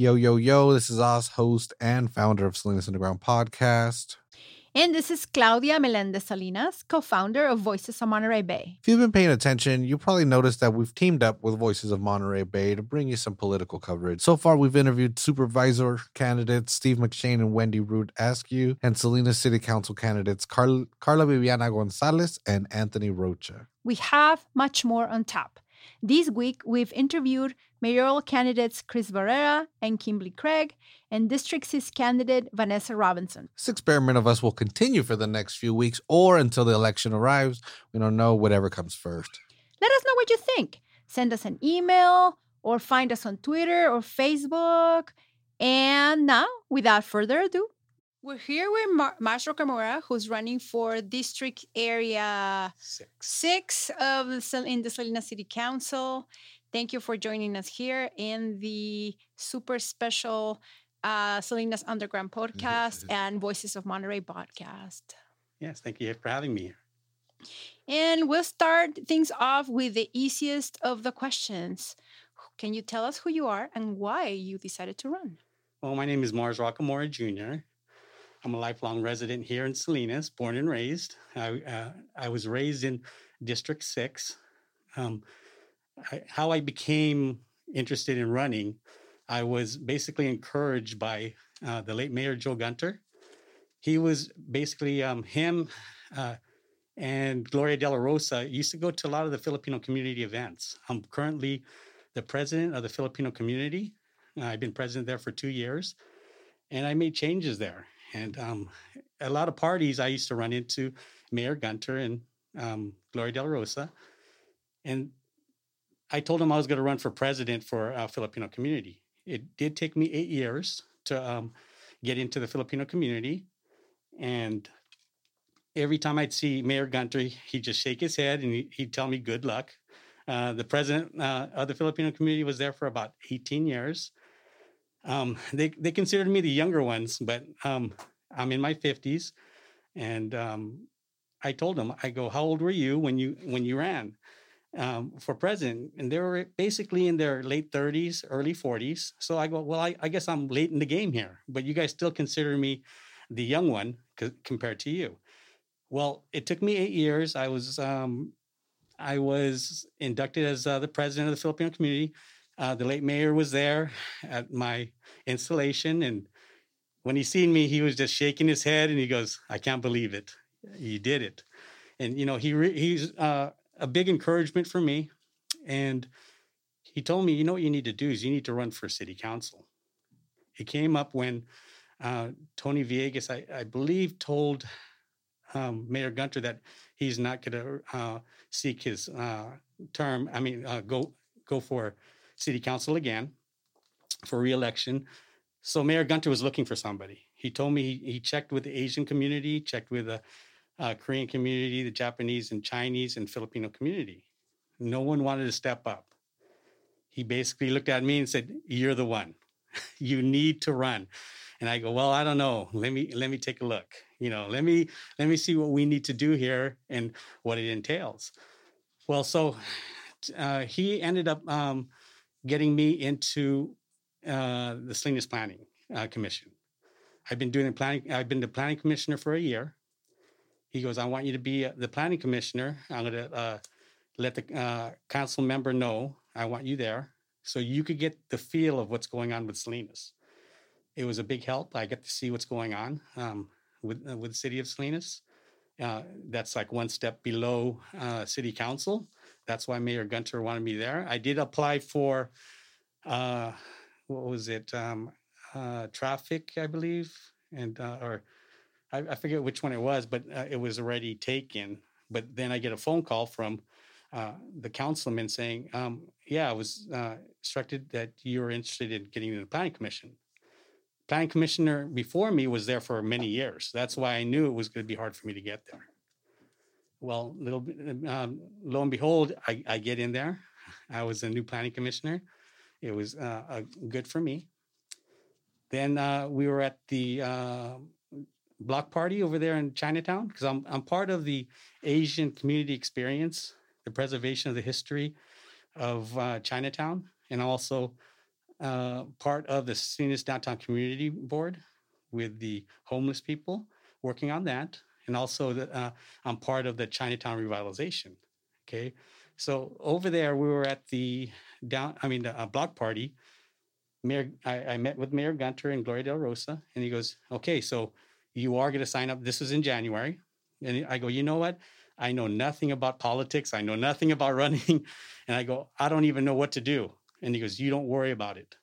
Yo, yo, yo, this is Oz, host and founder of Salinas Underground Podcast. And this is Claudia Melendez Salinas, co founder of Voices of Monterey Bay. If you've been paying attention, you probably noticed that we've teamed up with Voices of Monterey Bay to bring you some political coverage. So far, we've interviewed supervisor candidates Steve McShane and Wendy Root Askew, and Salinas City Council candidates Carl- Carla Viviana Gonzalez and Anthony Rocha. We have much more on tap. This week, we've interviewed mayoral candidates Chris Barrera and Kimbley Craig, and District 6 candidate Vanessa Robinson. This experiment of us will continue for the next few weeks or until the election arrives. We don't know, whatever comes first. Let us know what you think. Send us an email or find us on Twitter or Facebook. And now, without further ado, we're here with Mar- Mastro Camora, who's running for District Area Six. Six of the, in the Salinas City Council. Thank you for joining us here in the super special uh, Salinas Underground podcast and Voices of Monterey podcast. Yes, thank you for having me here. And we'll start things off with the easiest of the questions. Can you tell us who you are and why you decided to run? Well, my name is Mars Rockamora Jr. I'm a lifelong resident here in Salinas, born and raised. I, uh, I was raised in District 6. Um, I, how I became interested in running, I was basically encouraged by uh, the late Mayor Joe Gunter. He was basically um, him uh, and Gloria De La Rosa used to go to a lot of the Filipino community events. I'm currently the president of the Filipino community. Uh, I've been president there for two years, and I made changes there. And um, a lot of parties I used to run into Mayor Gunter and um, Gloria De La Rosa, and I told him I was going to run for president for uh, Filipino community. It did take me eight years to um, get into the Filipino community, and every time I'd see Mayor Gunter, he'd just shake his head and he- he'd tell me good luck. Uh, the president uh, of the Filipino community was there for about 18 years. Um, they they considered me the younger ones, but um, I'm in my 50s, and um, I told them, I go, how old were you when you when you ran um, for president? And they were basically in their late 30s, early 40s. So I go, well, I, I guess I'm late in the game here, but you guys still consider me the young one c- compared to you. Well, it took me eight years. I was um, I was inducted as uh, the president of the Filipino community. Uh, the late mayor was there at my installation, and when he seen me, he was just shaking his head, and he goes, "I can't believe it, you did it." And you know, he re- he's uh, a big encouragement for me, and he told me, "You know what you need to do is you need to run for city council." It came up when uh, Tony Villegas, I, I believe, told um, Mayor Gunter that he's not going to uh, seek his uh, term. I mean, uh, go go for city council again for reelection. So Mayor Gunter was looking for somebody. He told me he, he checked with the Asian community, checked with the uh, Korean community, the Japanese and Chinese and Filipino community. No one wanted to step up. He basically looked at me and said, "You're the one. you need to run." And I go, "Well, I don't know. Let me let me take a look. You know, let me let me see what we need to do here and what it entails." Well, so uh, he ended up um, getting me into uh, the Salinas Planning uh, Commission. I've been doing planning. I've been the planning commissioner for a year. He goes, "I want you to be uh, the planning commissioner. I'm going to uh, let the uh, council member know I want you there, so you could get the feel of what's going on with Salinas." It was a big help. I get to see what's going on um, with uh, with the city of Salinas. Uh, that's like one step below uh, city council. That's why Mayor Gunter wanted me there. I did apply for, what was it, um, traffic, I believe, and or I, I forget which one it was, but uh, it was already taken. But then I get a phone call from uh, the councilman saying, um, "Yeah, I was uh, instructed that you were interested in getting in the planning commission." Planning commissioner before me was there for many years. That's why I knew it was going to be hard for me to get there. Well, little bit, um, lo and behold, I, I get in there. I was a new planning commissioner. It was uh, uh, good for me. Then uh, we were at the uh, block party over there in Chinatown because I'm I'm part of the Asian community experience, the preservation of the history of uh, Chinatown, and also uh, part of the Salinas Downtown Community Board with the homeless people, working on that, and also the, uh, I'm part of the Chinatown revitalization. Okay, so over there we were at the down, I mean the uh, block party. Mayor, I, I met with Mayor Gunter and Gloria Del Rosa, and he goes, "Okay, so you are going to sign up. This was in January." And I go, "You know what? I know nothing about politics. I know nothing about running." And I go, "I don't even know what to do." And he goes, "You don't worry about it."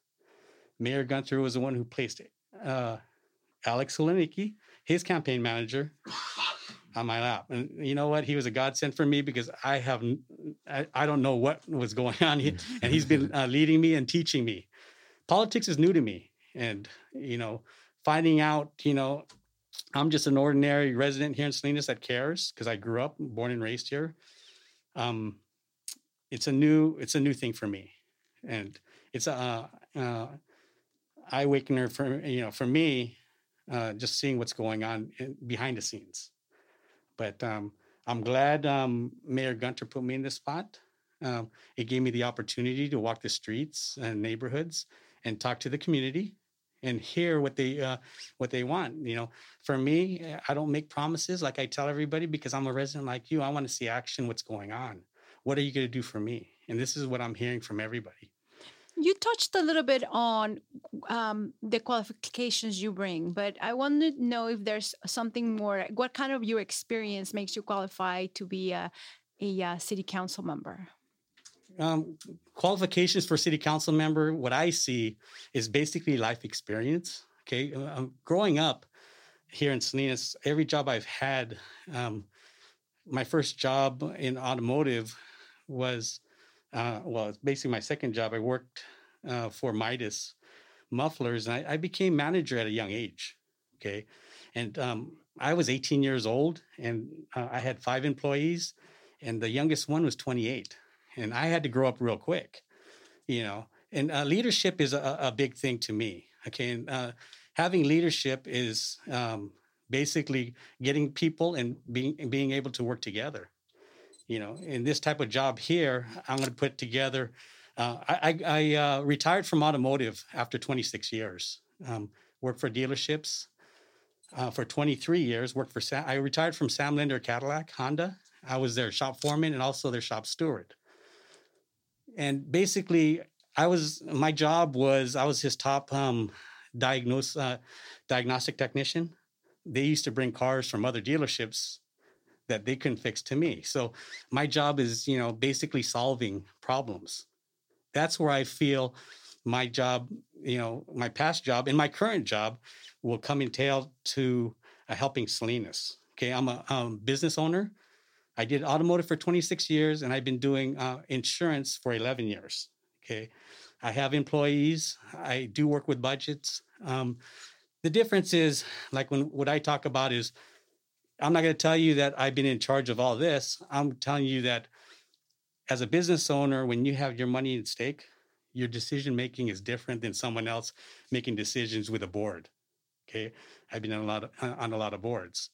Mayor Gunter was the one who placed uh, Alex Solinicki, his campaign manager, on my lap. And you know what? He was a godsend for me because I have I, I don't know what was going on, he, and he's been uh, leading me and teaching me. Politics is new to me, and you know, finding out, you know, I'm just an ordinary resident here in Salinas that cares because I grew up, born and raised here. Um, it's a new it's a new thing for me, and it's a uh, eye awakener for you know for me, uh, just seeing what's going on in, behind the scenes. But um, I'm glad um, Mayor Gunter put me in this spot. Um, it gave me the opportunity to walk the streets and neighborhoods and talk to the community and hear what they uh, what they want. You know, for me, I don't make promises like I tell everybody because I'm a resident like you. I want to see action. What's going on? What are you going to do for me? And this is what I'm hearing from everybody. You touched a little bit on um, the qualifications you bring, but I want to know if there's something more. What kind of your experience makes you qualify to be a, a, a uh, city council member? Um, qualifications for city council member, what I see is basically life experience. Okay, uh, um, growing up here in Salinas, every job I've had, um, my first job in automotive was uh, well, it's basically my second job. I worked uh, for Midas Mufflers, and I, I, became manager at a young age. Okay, and um, I was 18 years old, and uh, I had five employees, and the youngest one was 28, and I had to grow up real quick, you know. And uh, leadership is a, a, big thing to me. Okay, and uh, having leadership is um, basically getting people and being being able to work together you know, in this type of job here, I'm going to put together. Uh, I, I uh, retired from automotive after 26 years. Um, worked for dealerships uh, for 23 years. Worked for Sam, I retired from Sam Linder Cadillac Honda. I was their shop foreman and also their shop steward. And basically, I was my job was I was his top um, diagnose uh, diagnostic technician. They used to bring cars from other dealerships that they couldn't fix to me. So my job is, you know, basically solving problems. That's where I feel my job, you know, my past job and my current job will come entail to uh, helping Salinas. Okay, I'm a um, business owner. I did automotive for 26 years, and I've been doing uh, insurance for 11 years. Okay, I have employees. I do work with budgets. Um, the difference is, like when what I talk about is I'm not going to tell you that I've been in charge of all this. I'm telling you that as a business owner, when you have your money at stake, your decision making is different than someone else making decisions with a board. Okay, I've been on a lot of, on a lot of boards.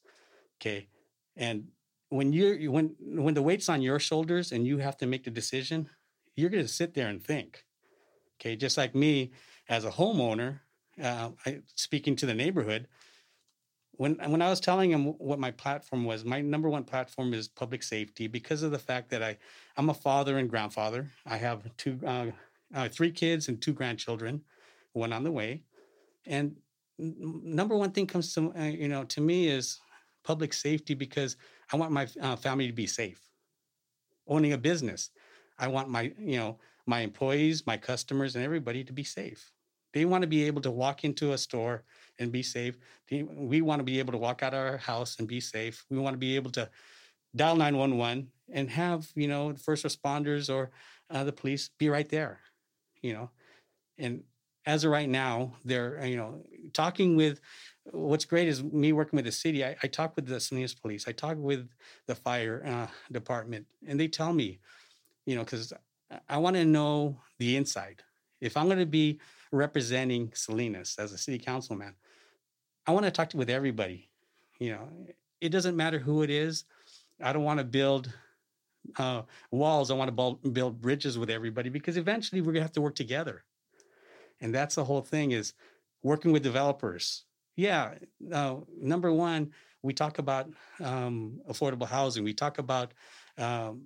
Okay, and when you're when when the weight's on your shoulders and you have to make the decision, you're going to sit there and think. Okay, just like me as a homeowner, uh, I, speaking to the neighborhood, when when I was telling him what my platform was, my number one platform is public safety because of the fact that I I'm a father and grandfather. I have two uh, uh, three kids and two grandchildren, one on the way, and number one thing comes to uh, you know to me is public safety because I want my uh, family to be safe. Owning a business, I want my you know my employees, my customers, and everybody to be safe. They want to be able to walk into a store and be safe. We want to be able to walk out of our house and be safe. We want to be able to dial 911 and have, you know, first responders or uh, the police be right there, you know. And as of right now, they're, you know, talking with what's great is me working with the city. I, I talk with the Salinas police, I talk with the fire uh, department, and they tell me, you know, because I want to know the inside. If I'm going to be representing Salinas as a city councilman, I want to talk to, with everybody. You know, it doesn't matter who it is. I don't want to build uh, walls. I want to build bridges with everybody because eventually we're gonna have to work together. And that's the whole thing is working with developers. Yeah, uh, number one, we talk about um, affordable housing. We talk about um,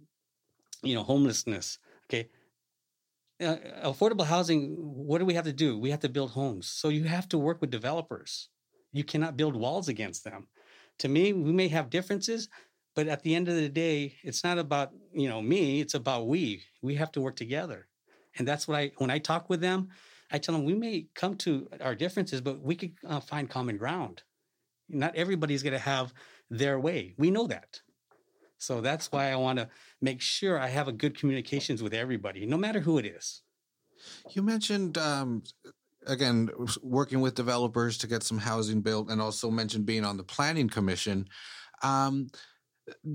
you know homelessness. Okay, uh, affordable housing. What do we have to do? We have to build homes. So you have to work with developers. You cannot build walls against them. To me, we may have differences, but at the end of the day, it's not about you know me. It's about we. We have to work together, and that's what I when I talk with them. I tell them we may come to our differences, but we could uh, find common ground. Not everybody's going to have their way. We know that. So that's why I want to make sure I have a good communications with everybody, no matter who it is. You mentioned um, again working with developers to get some housing built, and also mentioned being on the planning commission. Um,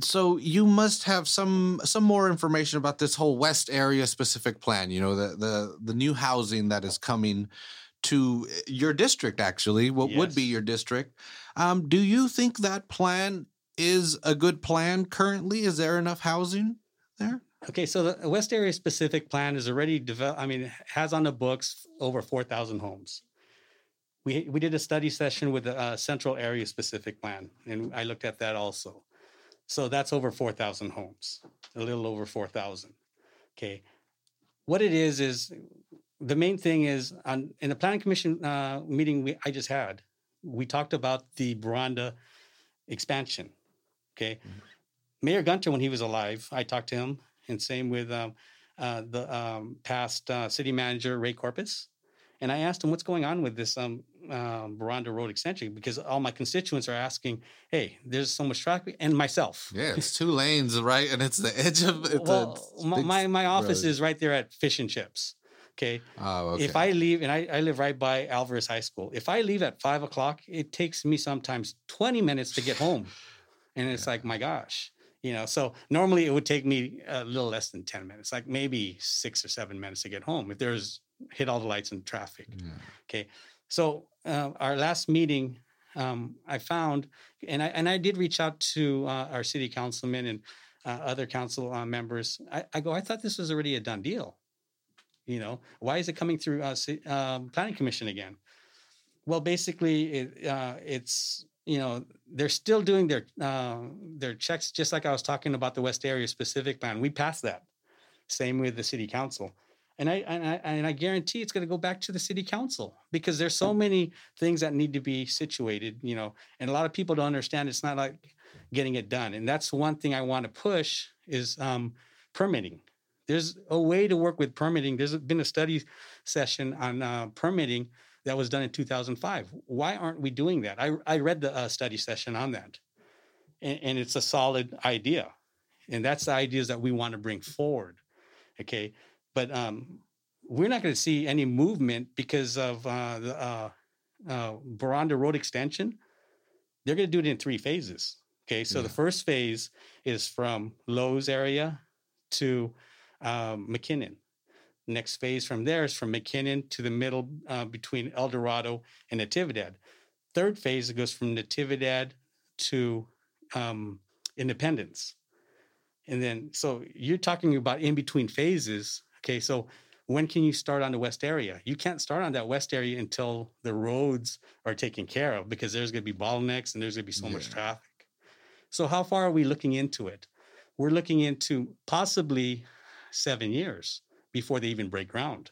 so you must have some some more information about this whole west area specific plan you know the the the new housing that is coming to eh, your district actually what yes. would be your district. Um, do you think that plan is a good plan currently? Is there enough housing there? Okay so the west area specific plan is already developed i mean has on the books over 4000 homes. We, we did a study session with the uh, central area specific plan and i looked at that also so that's over 4,000 homes, a little over 4,000. Okay. What it is, is the main thing is on, in the planning commission uh, meeting we, I just had, we talked about the Boronda expansion. Okay. Mm-hmm. Mayor Gunter, when he was alive, I talked to him, and same with um, uh, the um, past uh, city manager, Ray Corpuz. And I asked him what's going on with this um, um, Boronda Road extension because all my constituents are asking, "Hey, there's so much traffic," and myself. Yeah, it's two lanes, right? And it's the edge of. It's well, my my office road. is right there at Fish and Chips. Okay. Oh, okay. If I leave, and I, I live right by Alvarez High School, if I leave at five o'clock, it takes me sometimes 20 minutes to get home. And it's yeah. like, my gosh, you know, so normally it would take me a little less than 10 minutes, like maybe six or seven minutes to get home if there's hit all the lights and traffic. Yeah. Okay. So uh, our last meeting, um, I found, and I and I did reach out to uh, our city councilman and uh, other council uh, members. I, I, go, I thought this was already a done deal. You know, why is it coming through uh, um, planning commission again? Well, basically, it, uh, it's you know they're still doing their their checks, just like I was talking about the West Area specific plan. We passed that. Same with the city council and I and I and I guarantee it's going to go back to the city council because there's so many things that need to be situated, you know, and a lot of people don't understand. It's not like getting it done, and that's one thing I want to push is um, permitting. There's a way to work with permitting. There's been a study session on uh, permitting that was done in 2005. Why aren't we doing that? I I read the uh, study session on that, and, and it's a solid idea, and that's the ideas that we want to bring forward. Okay but um, we're not going to see any movement because of uh, the uh, uh, Boronda Road extension. They're going to do it in three phases. Okay, so yeah. the first phase is from Lowe's area to um, McKinnon. Next phase from there is from McKinnon to the middle uh, between El Dorado and Natividad. Third phase it goes from Natividad to um, Independence. And then, so you're talking about in between phases Okay, so when can you start on the west area? You can't start on that west area until the roads are taken care of because there's going to be bottlenecks and there's going to be so yeah. much traffic. So how far are we looking into it? We're looking into possibly seven years before they even break ground.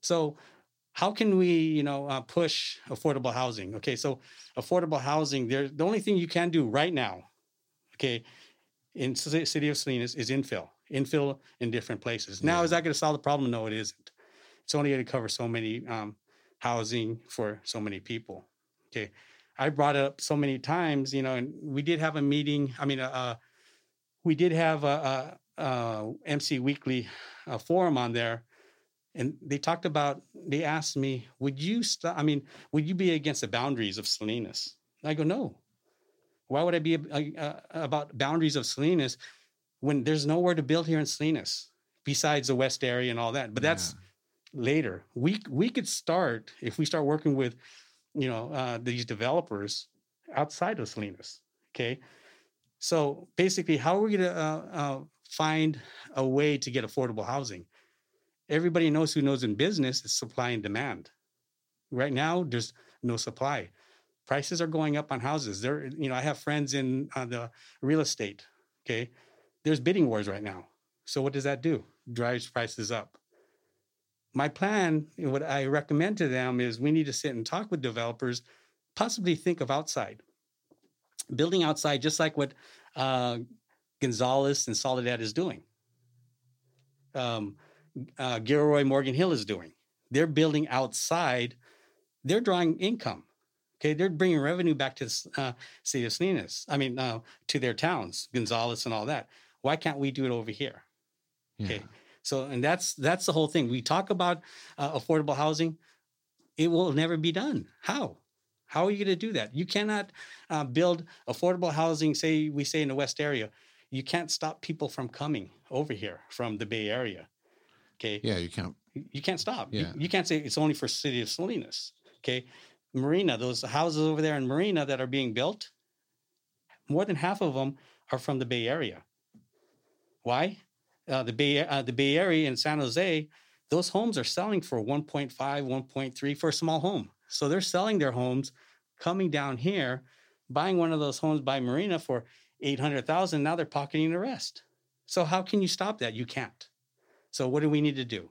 So how can we, you know, uh, push affordable housing? Okay, so affordable housing, there, the only thing you can do right now, okay, in city of Salinas is infill infill in different places. Now, yeah. is that going to solve the problem? No, it isn't. It's only going to cover so many um, housing for so many people. Okay. I brought it up so many times, you know, and we did have a meeting. I mean, uh, uh we did have a, a, a MC Weekly a forum on there, and they talked about. They asked me, "Would you stop? I mean, would you be against the boundaries of Salinas?" I go, "No. Why would I be uh, about boundaries of Salinas when there's nowhere to build here in Salinas besides the west area and all that. But that's yeah. later. We we could start if we start working with, you know, uh, these developers outside of Salinas. Okay, so basically, how are we going to uh, uh, find a way to get affordable housing? everybody knows who knows in business is supply and demand. Right now, there's no supply. Prices are going up on houses. There, you know, I have friends in uh, the real estate. Okay, there's bidding wars right now. So what does that do? Drives prices up. My plan, what I recommend to them is we need to sit and talk with developers, possibly think of outside, building outside, just like what uh, Gonzales and Soledad is doing. Um, uh, Gilroy Morgan Hill is doing. They're building outside. They're drawing income. Okay, they're bringing revenue back to the uh, city of Salinas. I mean, uh, to their towns, Gonzales and all that. Why can't we do it over here? Okay, so and that's that's the whole thing. We talk about uh, affordable housing. It will never be done. How? How are you going to do that? You cannot uh, build affordable housing. Say we say in the West area, you can't stop people from coming over here from the Bay Area. Okay. Yeah, you can't. You can't stop. Yeah. You, you can't say it's only for city of Salinas. Okay. Marina, those houses over there in Marina that are being built, more than half of them are from the Bay Area. Why? Uh, the Bay uh, the Bay Area and San Jose, those homes are selling for 1.5, 1.3 for a small home. So they're selling their homes, coming down here, buying one of those homes by Marina for 800,000. Now they're pocketing the rest. So how can you stop that? You can't. So what do we need to do?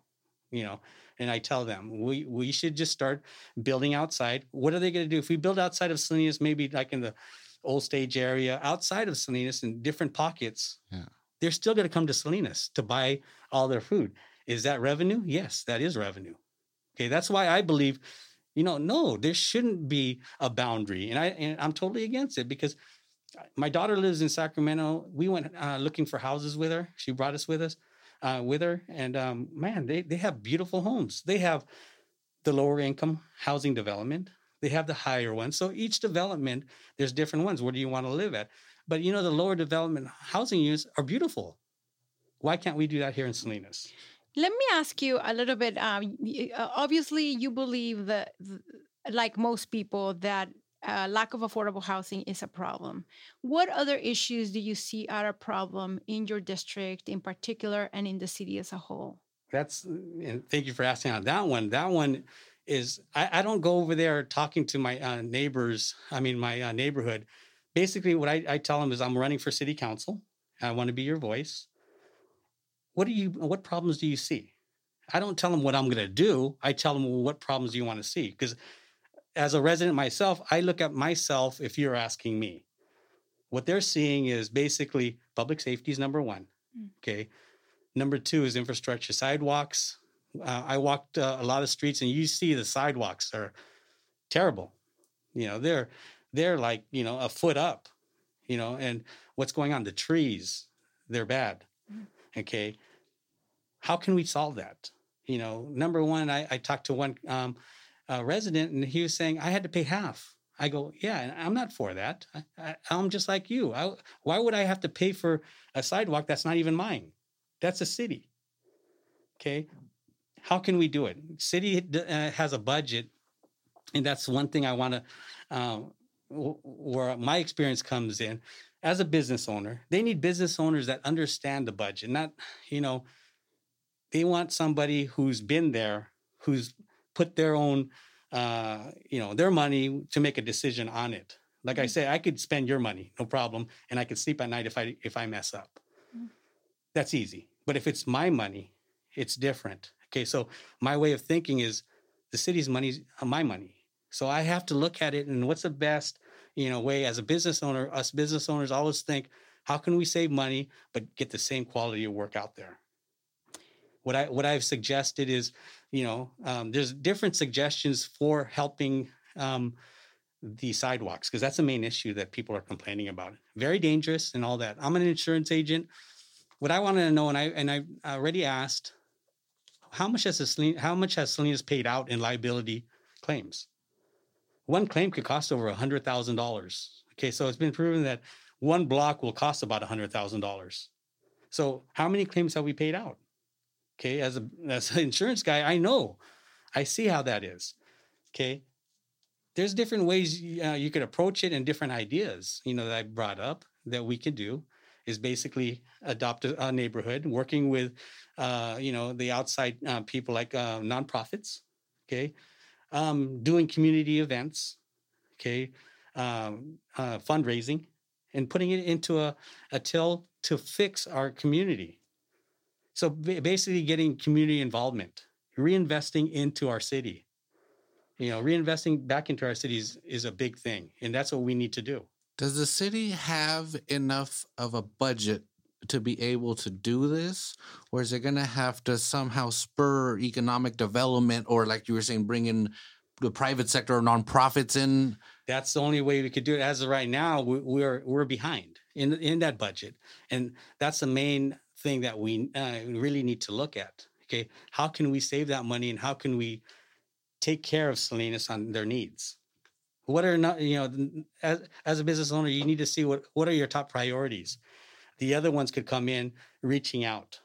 You know, and I tell them we we should just start building outside. What are they going to do if we build outside of Salinas, maybe like in the old stage area, outside of Salinas in different pockets? Yeah. They're still going to come to Salinas to buy all their food. Is that revenue? Yes, that is revenue. Okay, that's why I believe, you know, no, there shouldn't be a boundary, and I and I'm totally against it because my daughter lives in Sacramento. We went uh, looking for houses with her. She brought us with us uh, with her, and um, man, they they have beautiful homes. They have the lower income housing development. They have the higher ones. So each development, there's different ones. Where do you want to live at? But you know, the lower development housing units are beautiful. Why can't we do that here in Salinas? Let me ask you a little bit. Um, uh, obviously, you believe that, like most people, that uh, lack of affordable housing is a problem. What other issues do you see are a problem in your district in particular and in the city as a whole? That's and thank you for asking on that one. That one is I, I don't go over there talking to my uh, neighbors. I mean my uh, neighborhood. Basically, what I, I tell them is I'm running for city council. I want to be your voice. What do you? What problems do you see? I don't tell them what I'm going to do. I tell them well, what problems do you want to see because as a resident myself, I look at myself if you're asking me. What they're seeing is basically public safety is number one. Mm. Okay. Number two is infrastructure, sidewalks. Uh, I walked uh, a lot of streets and you see the sidewalks are terrible. You know, they're they're like, you know, a foot up, you know, and what's going on? The trees, they're bad. Mm. Okay. How can we solve that? You know, number one, I, I talked to one um, uh, resident, and he was saying I had to pay half. I go, yeah, I'm not for that. I, am just like you. I, why would I have to pay for a sidewalk that's not even mine? That's a city. Okay, how can we do it? City uh, has a budget, and that's one thing I want to. Um, where my experience comes in as a business owner they need business owners that understand the budget not you know they want somebody who's been there who's put their own uh, you know their money to make a decision on it. Like mm-hmm. i say i could spend your money no problem and i could sleep at night if i if i mess up. Mm-hmm. that's easy. But if it's my money it's different. Okay so my way of thinking is the city's money is uh, my money so i have to look at it and what's the best you know way as a business owner us business owners always think how can we save money but get the same quality of work out there what I what I've suggested is, you know, um, there's different suggestions for helping um, the sidewalks because that's the main issue that people are complaining about. Very dangerous and all that. I'm an insurance agent. What I wanted to know, and I and I already asked, how much has Salinas, how much has Salinas paid out in liability claims? One claim could cost over a hundred thousand dollars. Okay, so it's been proven that one block will cost about a hundred thousand dollars. So how many claims have we paid out? Okay, as a as an insurance guy, I know, I see how that is. Okay, there's different ways uh, you could approach it and different ideas, you know, that I brought up that we could do. is basically adopt a, a neighborhood, working with, uh, you know, the outside uh, people like uh, nonprofits, okay, um, doing community events, okay, um, uh, fundraising, and putting it into a, a till to fix our community. So basically, getting community involvement, reinvesting into our city. You know, reinvesting back into our cities is a big thing, and that's what we need to do. Does the city have enough of a budget to be able to do this? Or is it going to have to somehow spur economic development or, like you were saying, bring in the private sector or nonprofits in? That's the only way we could do it. As of right now, we're we're behind in in that budget, and that's the main thing that we uh, really need to look at. Okay, how can we save that money, and how can we take care of Salinas on their needs? What are not you know as as a business owner, you need to see what what are your top priorities. The other ones could come in reaching out.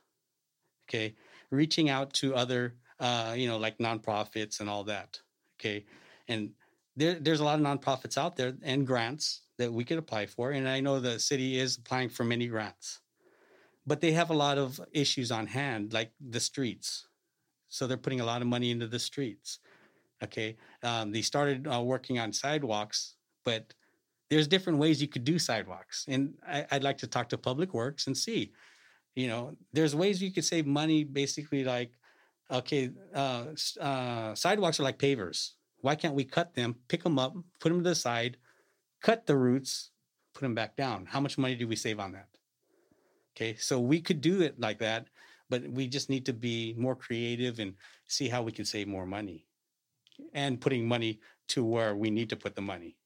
Okay, reaching out to other uh, you know like nonprofits and all that. Okay, and there, there's a lot of nonprofits out there and grants that we could apply for, and I know the city is applying for many grants, but they have a lot of issues on hand, like the streets. So they're putting a lot of money into the streets. Okay, um, they started uh, working on sidewalks, but there's different ways you could do sidewalks, and I, I'd like to talk to Public Works and see. You know, there's ways you could save money. Basically, like okay, uh, uh, sidewalks are like pavers. Why can't we cut them, pick them up, put them to the side, cut the roots, put them back down? How much money do we save on that? Okay, so we could do it like that, but we just need to be more creative and see how we can save more money and putting money to where we need to put the money.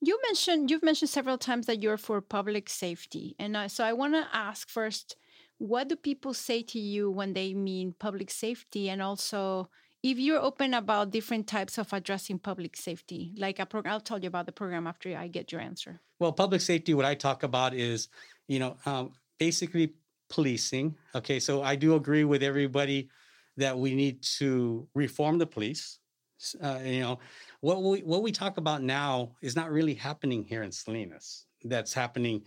You mentioned you've mentioned several times that you're for public safety, and uh, so I want to ask first, what do people say to you when they mean public safety, and also if you're open about different types of addressing public safety, like a program, I'll tell you about the program after I get your answer. Well, public safety, what I talk about is, you know, um, basically policing. Okay, so I do agree with everybody that we need to reform the police. Uh, you know, what we what we talk about now is not really happening here in Salinas. That's happening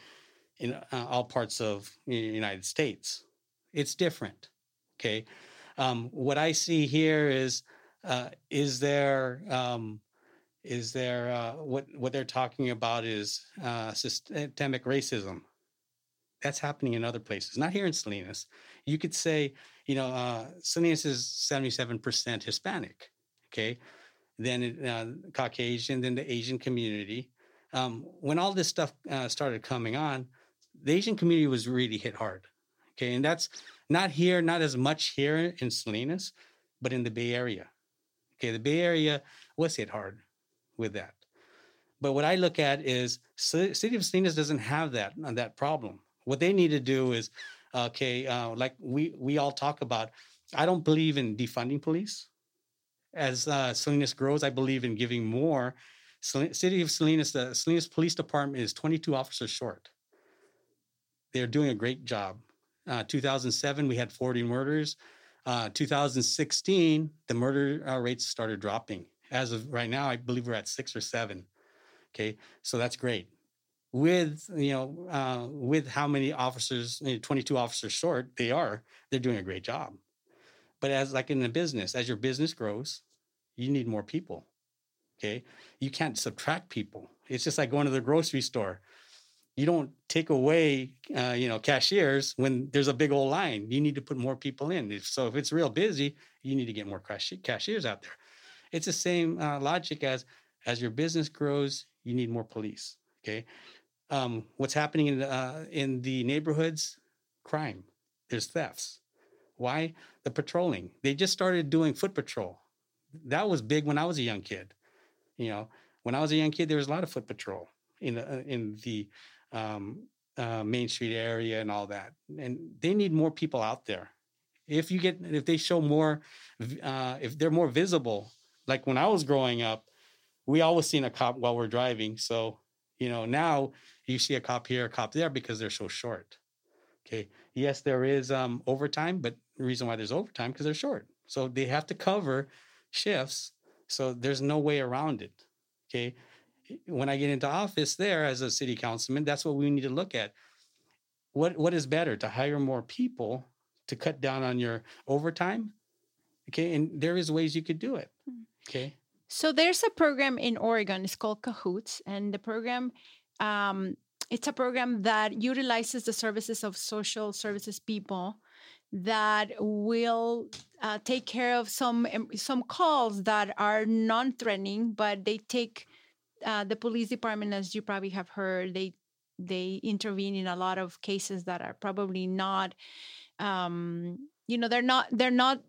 in uh, all parts of the United States. It's different. Okay, um, what I see here is uh, is there um, is there uh, what what they're talking about is uh, systemic racism. That's happening in other places, not here in Salinas. You could say you know, uh, Salinas is 77% Hispanic. Okay. Then uh, Caucasian, then the Asian community. Um, when all this stuff uh, started coming on, the Asian community was really hit hard. Okay. And that's not here, not as much here in Salinas, but in the Bay Area. Okay. The Bay Area was hit hard with that. But what I look at is city of Salinas doesn't have that that problem. What they need to do is Okay, uh, like we we all talk about. I don't believe in defunding police. As uh, Salinas grows, I believe in giving more. City of Salinas, the Salinas Police Department is 22 officers short. They're doing a great job. Uh, 2007, we had 40 murders. Uh, 2016, the murder uh, rates started dropping. As of right now, I believe we're at six or seven. Okay, so that's great with you know uh, with how many officers you know, 22 officers short they are they're doing a great job but as like in a business as your business grows you need more people okay? You can't subtract people. It's just like going to the grocery store. You don't take away uh, you know cashiers when there's a big old line. You need to put more people in. So if it's real busy you need to get more cashiers out there. It's the same uh, logic as as your business grows you need more police okay? Um, what's happening in uh, in the neighborhoods? Crime. There's thefts. Why? The patrolling. They just started doing foot patrol. That was big when I was a young kid. You know, when I was a young kid, there was a lot of foot patrol in the, uh, in the um, uh, Main Street area and all that. And they need more people out there. If you get, if they show more, uh, if they're more visible, like when I was growing up, we always seen a cop while we're driving. So you know now you see a cop here, a cop there because they're so short. Okay. Yes, there is um, overtime, but the reason why there's overtime because they're short. So they have to cover shifts. So there's no way around it. Okay. When I get into office there as a city councilman, that's what we need to look at. what what is better to hire more people to cut down on your overtime? Okay, and there is ways you could do it. Hmm. Okay. So there's a program in Oregon. It's called Cahoots, and the program um, it's a program that utilizes the services of social services people that will uh, take care of some some calls that are non-threatening, but they take uh, the police department, as you probably have heard, they they intervene in a lot of cases that are probably not, um, you know, they're not they're not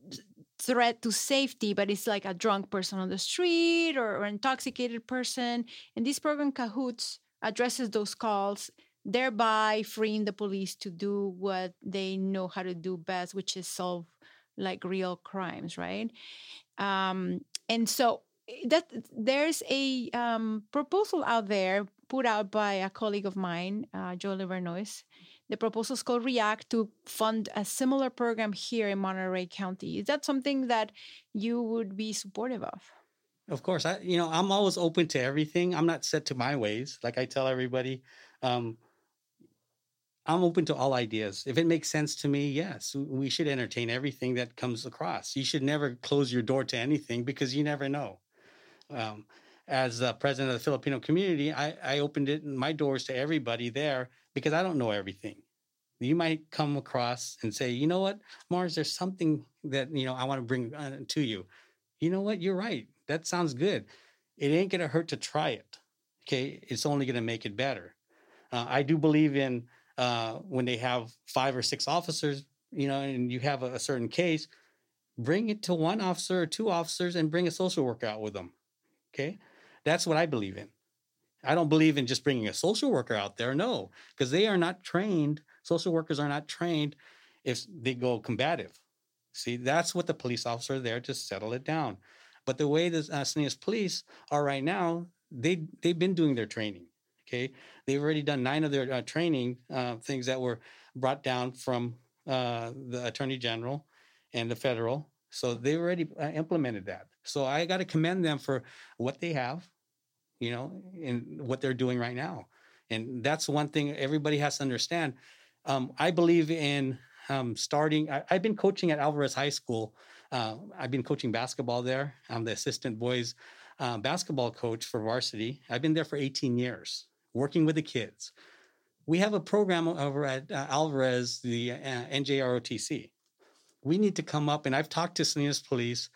threat to safety, but it's like a drunk person on the street or, or intoxicated person. And this program Cahoots addresses those calls thereby freeing the police to do what they know how to do best, which is solve like real crimes, right? Um, and so eh, that there's a um, proposal out there put out by a colleague of mine, uh, Joe Livernois. The proposal is called React to fund a similar program here in Monterey County. Is that something that you would be supportive of? Of course, I you know I'm always open to everything. I'm not set to my ways. Like I tell everybody, um, I'm open to all ideas. If it makes sense to me, yes, we should entertain everything that comes across. You should never close your door to anything because you never know. Um, as the president of the Filipino community, I, I opened it my doors to everybody there because I don't know everything. You might come across and say, you know what, Mars, there's something that you know I want to bring uh, to you. You know what, you're right. That sounds good. It ain't gonna hurt to try it. Okay, it's only gonna make it better. Uh, I do believe in uh, when they have five or six officers, you know, and you have a, a certain case, bring it to one officer or two officers and bring a social worker out with them. Okay. That's what I believe in. I don't believe in just bringing a social worker out there. No, because they are not trained. Social workers are not trained if they go combative. See, that's what the police officer there to settle it down. But the way the uh, Salinas police are right now, they they've been doing their training. Okay, they've already done nine of their uh, training uh, things that were brought down from uh, the attorney general and the federal. So they already uh, implemented that. So I got to commend them for what they have, you know, and what they're doing right now. And that's one thing everybody has to understand. Um, I believe in um, starting. I, have been coaching at Alvarez High School. Uh, I've been coaching basketball there. I'm the assistant boys uh, basketball coach for varsity. I've been there for 18 years working with the kids. We have a program over at uh, Alvarez, the uh, NJROTC. We need to come up, and I've talked to Salinas Police,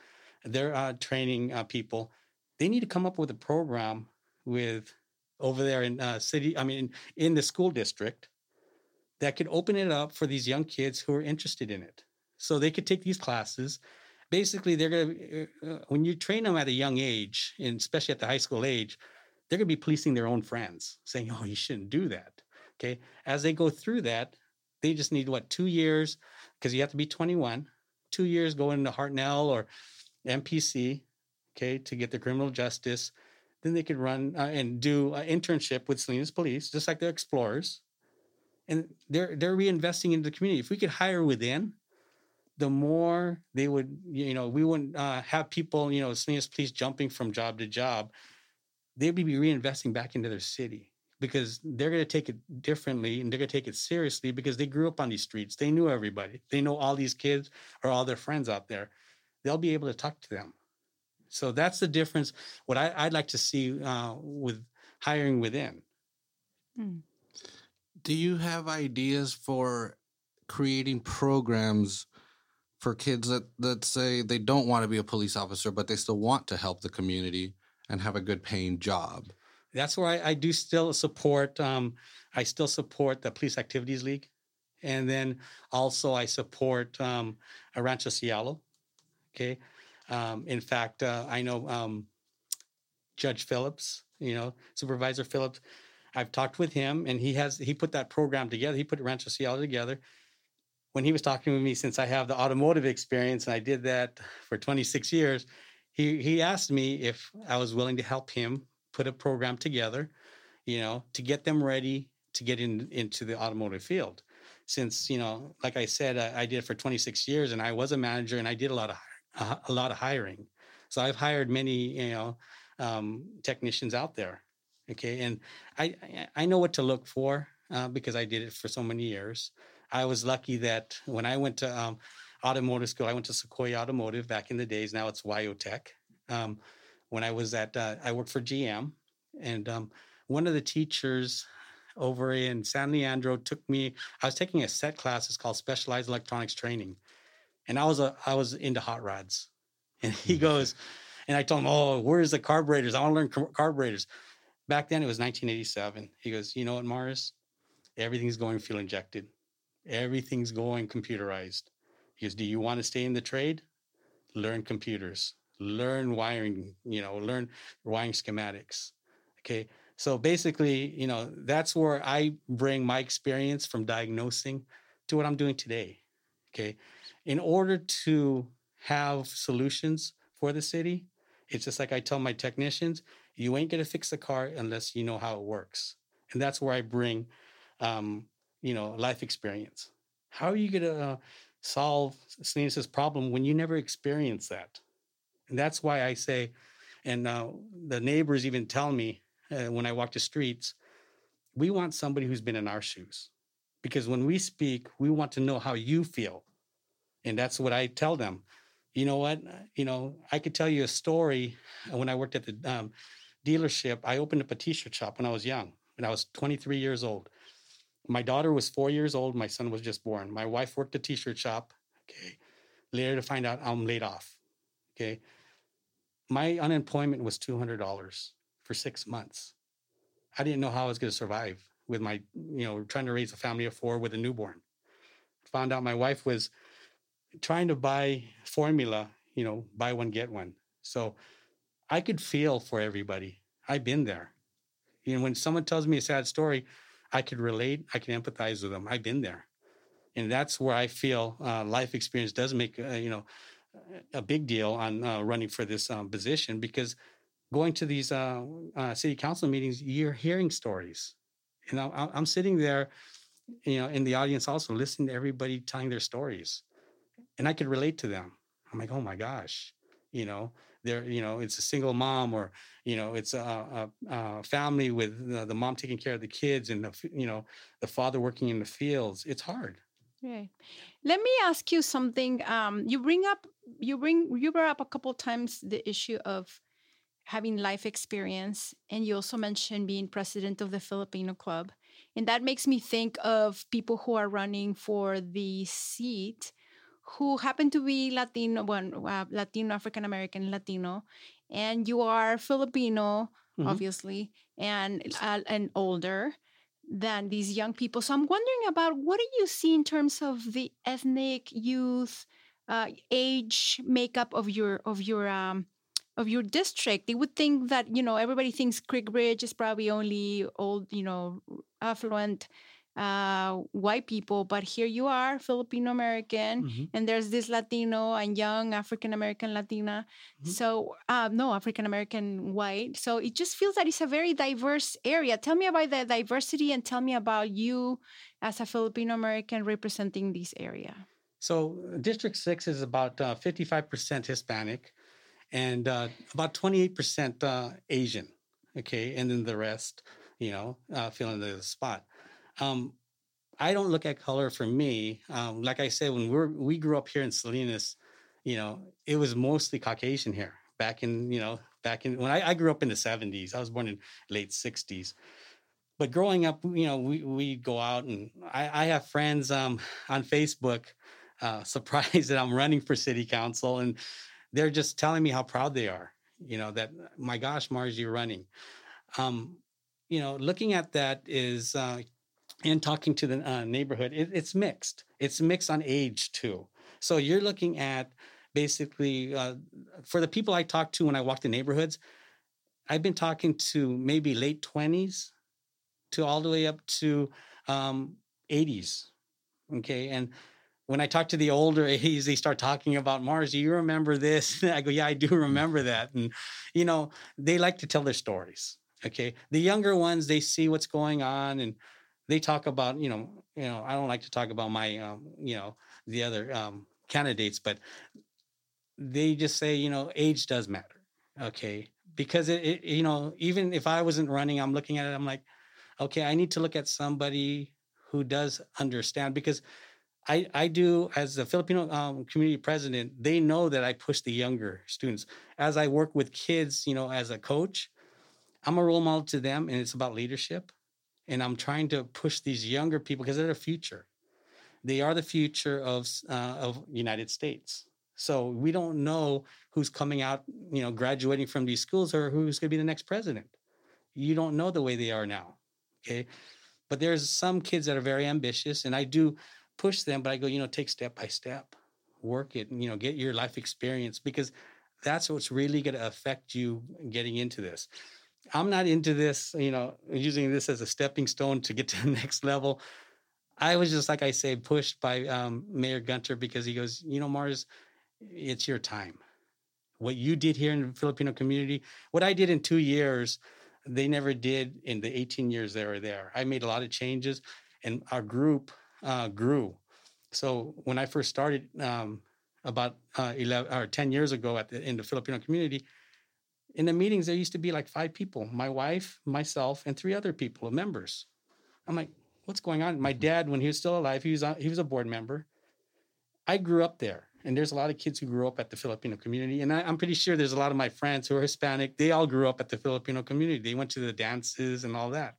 their uh, training uh, people. They need to come up with a program with over there in uh, city, I mean, in the school district that could open it up for these young kids who are interested in it. So they could take these classes. Basically, they're going to, uh, when you train them at a young age, and especially at the high school age, they're going to be policing their own friends, saying, "Oh, you shouldn't do that." Okay, as they go through that, they just need what two years because you have to be 21. Two years going to Hartnell or MPC, okay, to get the criminal justice. Then they could run uh, and do an internship with Salinas Police, just like the Explorers, and they're they're reinvesting into the community. If we could hire within, the more they would, you know, we wouldn't uh, have people, you know, Salinas Police jumping from job to job they'd be reinvesting back into their city because they're going to take it differently and they're going to take it seriously because they grew up on these streets. They knew everybody. They know all these kids or all their friends out there. They'll be able to talk to them. So that's the difference. What I, would like to see uh, with hiring within. Hmm. Do you have ideas for creating programs for kids that, that say they don't want to be a police officer, but they still want to help the community? And have a good paying job. That's where I, I do still support. Um, I still support the Police Activities League, and then also I support um, Rancho Cielo. Okay, um, in fact, uh, I know um, Judge Phillips. You know, Supervisor Phillips. I've talked with him, and he has he put that program together. He put Rancho Cielo together. When he was talking with me, since I have the automotive experience and I did that for 26 years, he he asked me if I was willing to help him put a program together, you know, to get them ready to get in into the automotive field. Since you know, like I said, I, I did for 26 years, and I was a manager, and I did a lot of a, a lot of hiring. So I've hired many, you know, um, technicians out there. Okay, and I I know what to look for. uh, because I did it for so many years. I was lucky that when I went to um, automotive school, I went to Sequoia Automotive back in the days. Now it's Wyotech. Um, when I was at, uh, I worked for GM, and um, one of the teachers over in San Leandro took me. I was taking a set class. It's called Specialized Electronics Training, and I was a I was into hot rods, and he mm-hmm. goes, and I told him, "Oh, where's the carburetors? I want to learn car- carburetors." Back then, it was 1987. He goes, "You know what, Mars? Everything's going fuel injected. Everything's going computerized." He goes, "Do you want to stay in the trade? Learn computers. Learn wiring. You know, learn wiring schematics." Okay. So basically, you know, that's where I bring my experience from diagnosing to what I'm doing today. Okay. In order to have solutions for the city, it's just like I tell my technicians, you ain't going to fix the car unless you know how it works. And that's where I bring, um, you know, life experience. How are you going to uh, solve Salinas' problem when you never experience that? And that's why I say, and uh, the neighbors even tell me, uh, when I walk the streets, we want somebody who's been in our shoes. Because when we speak, we want to know how you feel. And that's what I tell them. You know what? You know, I could tell you a story. When I worked at the um, dealership, I opened up a t shirt shop when I was young, when I was 23 years old. My daughter was four years old. My son was just born. My wife worked a t shirt shop. Okay. Later to find out I'm laid off. Okay. My unemployment was $200 for six months. I didn't know how I was going to survive with my, you know, trying to raise a family of four with a newborn. Found out my wife was trying to buy formula, you know, buy one, get one. So I could feel for everybody. I've been there. You know, when someone tells me a sad story, I could relate, I can empathize with them. I've been there. And that's where I feel uh, life experience does make, uh, you know, a big deal on uh, running for this um, position because going to these uh, uh, city council meetings, you're hearing stories. You know, I'm sitting there, you know, in the audience also listening to everybody telling their stories, and I could relate to them. I'm like, oh my gosh, you know, there, you know, it's a single mom, or you know, it's a, a, a family with the, the, mom taking care of the kids, and the you know, the father working in the fields. It's hard. Okay, let me ask you something. Um, you bring up, you bring, you brought up a couple times the issue of having life experience. And you also mentioned being president of the Filipino Club. And that makes me think of people who are running for the seat who happen to be Latino, well, uh, Latino, African American, Latino, and you are Filipino, mm-hmm. obviously, and uh, and older than these young people. So I'm wondering about what do you see in terms of the ethnic youth, uh, age makeup of your of your um, of your district. They would think that, you know, everybody thinks Creekbridge is probably only old, you know, affluent uh, white people, but here you are, Filipino American, mm-hmm. and there's this Latino and young African American Latina. Mm-hmm. So, uh, no, African American white. So it just feels that it's a very diverse area. Tell me about the diversity and tell me about you as a Filipino American representing this area. So, District 6 is about uh, 55% Hispanic and uh, about 28% uh, Asian. Okay. And then the rest, you know, uh, fill the spot. Um, I don't look at color for me. Um, like I said, when we're, we grew up here in Salinas, you know, it was mostly Caucasian here back in, you know, back in when I, I grew up in the 70s. I was born in late 60s but growing up, you know, we we go out and I, I have friends um, on Facebook uh, surprised that I'm running for city council, and they're just telling me how proud they are. You know that my gosh, Mars, you're running. Um, you know, looking at that is uh, and talking to the uh, neighborhood, it, it's mixed. It's mixed on age too. So you're looking at basically uh, for the people I talk to when I walk the neighborhoods. I've been talking to maybe late twenties to all the way up to um, 80s. Okay, and when I talk to the older age, they start talking about Mars. Do you remember this? I go, yeah, I do remember that. And, you know, they like to tell their stories. Okay. The younger ones, they see what's going on and they talk about, you know, you know, I don't like to talk about my, um, you know, the other um, candidates, but they just say, you know, age does matter. Okay. Because it, it, you know, even if I wasn't running, I'm looking at it, I'm like, okay, I need to look at somebody who does understand because I, I do as the Filipino um, community president, they know that I push the younger students. As I work with kids, you know, as a coach, I'm a role model to them and it's about leadership. And I'm trying to push these younger people because they're the future. They are the future of uh, of United States. So we don't know who's coming out, you know, graduating from these schools or who's going to be the next president. You don't know the way they are now. Okay. But there's some kids that are very ambitious, and I do push them, but I go, you know, take step by step, work it, you know, get your life experience because that's what's really going to affect you getting into this. I'm not into this, you know, using this as a stepping stone to get to the next level. I was just, like I say, pushed by um, Mayor Gunter because he goes, you know, Mars, it's your time. What you did here in the Filipino community, what I did in two years, they never did in the 18 years they were there. I made a lot of changes and our group uh, grew. So when I first started um, about uh, 11 or 10 years ago at the, in the Filipino community, in the meetings, there used to be like five people my wife, myself, and three other people, members. I'm like, what's going on? My mm-hmm. dad, when he was still alive, he was, on, he was a board member. I grew up there. And there's a lot of kids who grew up at the Filipino community. And I, am pretty sure there's a lot of my friends who are Hispanic. They all grew up at the Filipino community. They went to the dances and all that.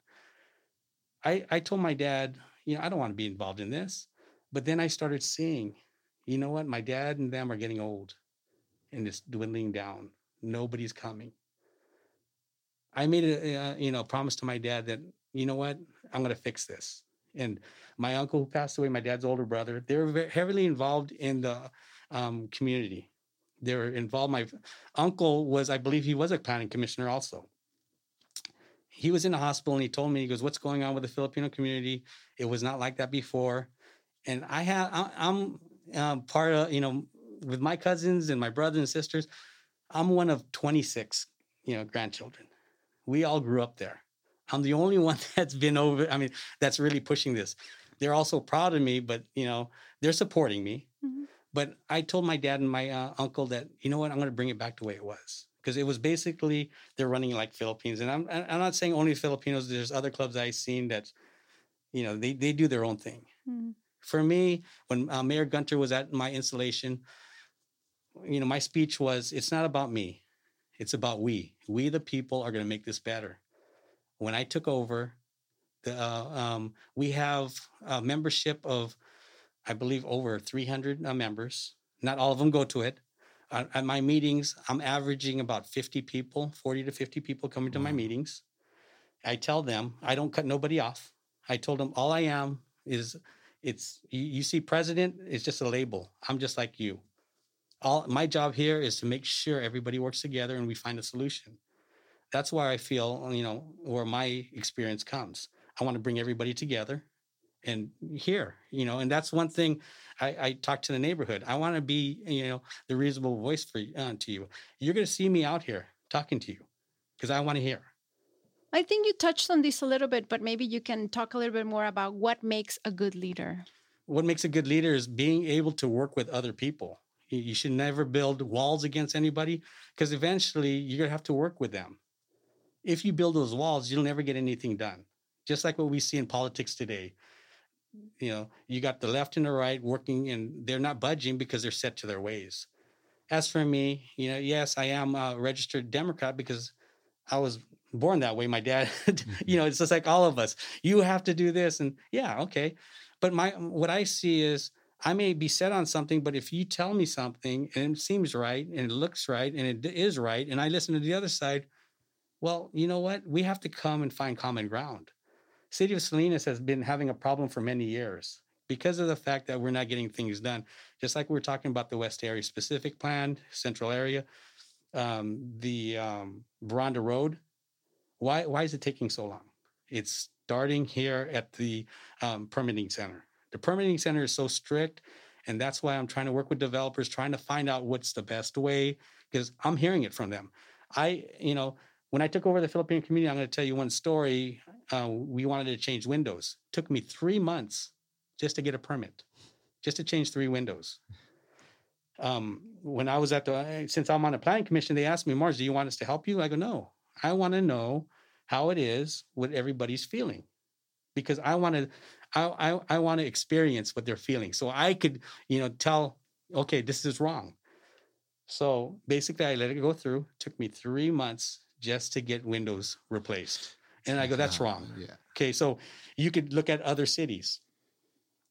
I, I told my dad, you know, I don't want to be involved in this. But then I started seeing, you know what? My dad and them are getting old and it's dwindling down. Nobody's coming. I made a, you know, promise to my dad that, you know what? I'm going to fix this. And my uncle who passed away, my dad's older brother, they were heavily involved in the um, community. They were involved. My uncle was, I believe, he was a planning commissioner also he was in the hospital and he told me, he goes, what's going on with the Filipino community? It was not like that before. And I have, I'm um, part of, you know, with my cousins and my brothers and sisters, I'm one of 26, you know, grandchildren. We all grew up there. I'm the only one that's been over, I mean, that's really pushing this. They're also proud of me, but, you know, they're supporting me. Mm-hmm. But I told my dad and my uh, uncle that, you know what, I'm going to bring it back the way it was because it was basically they're running like Philippines. And I'm I'm not saying only Filipinos. There's other clubs I've seen that, you know, they they do their own thing. Mm. For me, when uh, Mayor Gunter was at my installation, you know, my speech was, "It's not about me, it's about we. We the people are going to make this better." When I took over, the uh, um, we have a membership of, I believe, over 300 uh, members. Not all of them go to it, at, at my meetings, I'm averaging about 50 people, 40 to 50 people coming to my meetings. I tell them I don't cut nobody off. I told them all I am is it's you, you see president it's just a label. I'm just like you. All my job here is to make sure everybody works together and we find a solution. That's why I feel, you know, where my experience comes. I want to bring everybody together and here, you know, and that's one thing I, I talk to the neighborhood. I want to be, you know, the reasonable voice for uh, to you. You're going to see me out here talking to you because I want to hear. I think you touched on this a little bit, but maybe you can talk a little bit more about what makes a good leader. What makes a good leader is being able to work with other people. You should never build walls against anybody because eventually you're going to have to work with them. If you build those walls, you'll never get anything done. Just like what we see in politics today you know, you got the left and the right working and they're not budging because they're set to their ways. As for me, you know, yes, I am a registered Democrat because I was born that way. My dad, you mm-hmm. know, it's just like all of us. You have to do this, and yeah, okay. But my what I see is I may be set on something, but if you tell me something and it seems right and it looks right and it is right, and I listen to the other side, well, you know what? We have to come and find common ground. City of Salinas has been having a problem for many years because of the fact that we're not getting things done. Just like we are talking about the West Area specific plan, central area, um, the um, Boronda Road. Why, why is it taking so long? It's starting here at the um, permitting center. The permitting center is so strict, and that's why I'm trying to work with developers, trying to find out what's the best way, because I'm hearing it from them. I, you know, when I took over the Philippine community, I'm going to tell you one story. Uh, we wanted to change windows. It took me three months just to get a permit, just to change three windows. Um, when I was at the, since I'm on a planning commission, they asked me, Mars, do you want us to help you? I go, no. I want to know how it is, what everybody's feeling, because I want to, I, I, I want to experience what they're feeling, so I could, you know, tell, okay, this is wrong. So basically, I let it go through. took me three months just to get windows replaced, and I go, that's wrong. Yeah. Okay, so you could look at other cities.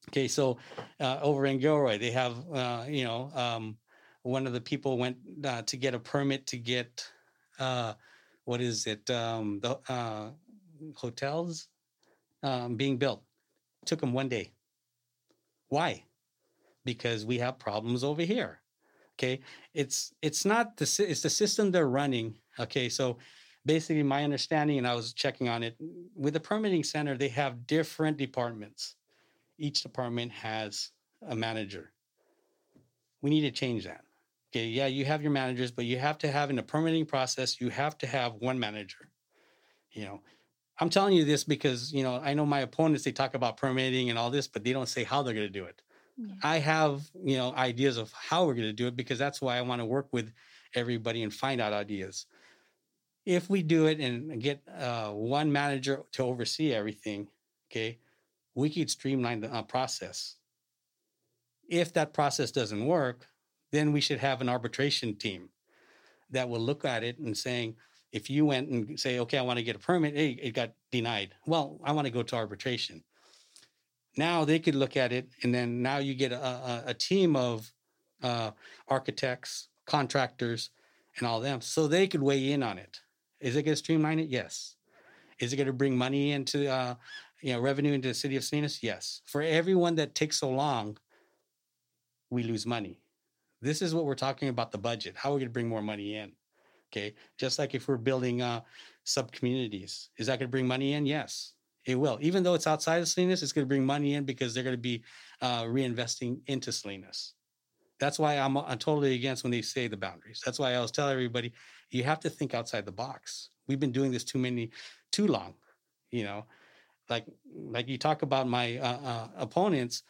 Okay, so uh, over in Gilroy, they have, uh, you know, um, one of the people went uh, to get a permit to get, uh, what is it, um, the uh, hotels um, being built. Took them one day. Why? Because we have problems over here. Okay, it's it's not the it's the system they're running. Okay, so basically my understanding, and I was checking on it with the permitting center, they have different departments. Each department has a manager. We need to change that. Okay, yeah, you have your managers, but you have to have in the permitting process, you have to have one manager. You know, I'm telling you this because you know I know my opponents. They talk about permitting and all this, but they don't say how they're going to do it. Yeah. I have you know ideas of how we're going to do it because that's why I want to work with everybody and find out ideas. If we do it and get uh, one manager to oversee everything, okay, we could streamline the uh, process. If that process doesn't work, then we should have an arbitration team that will look at it and saying, if you went and say, okay, I want to get a permit, hey, it got denied. Well, I want to go to arbitration. Now they could look at it, and then now you get a, a, a team of uh, architects, contractors, and all them, so they could weigh in on it. Is it going to streamline it? Yes. Is it going to bring money into uh, you know revenue into the city of Salinas? Yes. For everyone that takes so long, we lose money. This is what we're talking about the budget. How are we going to bring more money in? Okay. Just like if we're building uh, sub communities, is that going to bring money in? Yes, it will. Even though it's outside of Salinas, it's going to bring money in because they're going to be uh, reinvesting into Salinas. That's why I'm, I'm totally against when they say the boundaries. That's why I always tell everybody you have to think outside the box. We've been doing this too many, too long. You know, like like you talk about my uh, uh, opponents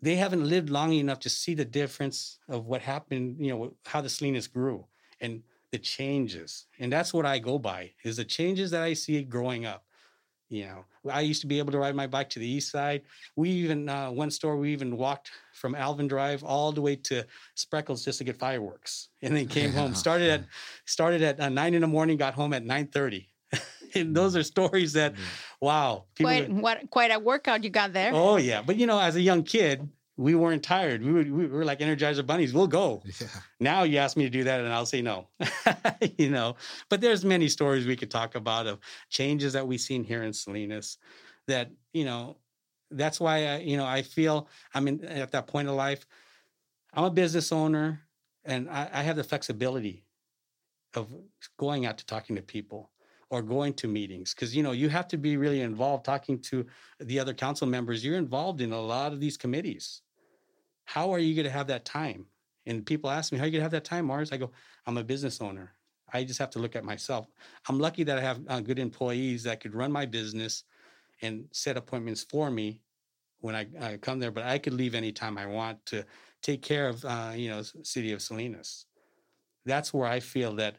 they haven't lived long enough to see the difference of what happened, you know, how the Salinas grew and the changes. And that's what I go by is the changes that I see growing up. You know, I used to be able to ride my bike to the east side. We even uh, one store we even walked from Alvin Drive all the way to Spreckels just to get fireworks, and then came home. Started at started at uh, nine in the morning, got home at nine thirty. and those are stories that, wow, people Quite are- what quite a workout you got there. Oh yeah, but you know, as a young kid, we weren't tired. We were, we were like Energizer bunnies. We'll go. Yeah. Now you ask me to do that, and I'll say no. you know, but there's many stories we could talk about of changes that we've seen here in Salinas. That you know, that's why I, you know, I feel I'm in at that point of life. I'm a business owner, and I, I have the flexibility of going out to talking to people or going to meetings because you know you have to be really involved talking to the other council members you're involved in a lot of these committees how are you going to have that time? And people ask me how are you going to have that time mars? I go i'm a business owner. I just have to look at myself. I'm lucky that i have uh, good employees that could run my business and set appointments for me when I, I come there but i could leave anytime i want to take care of uh, you know city of salinas. That's where i feel that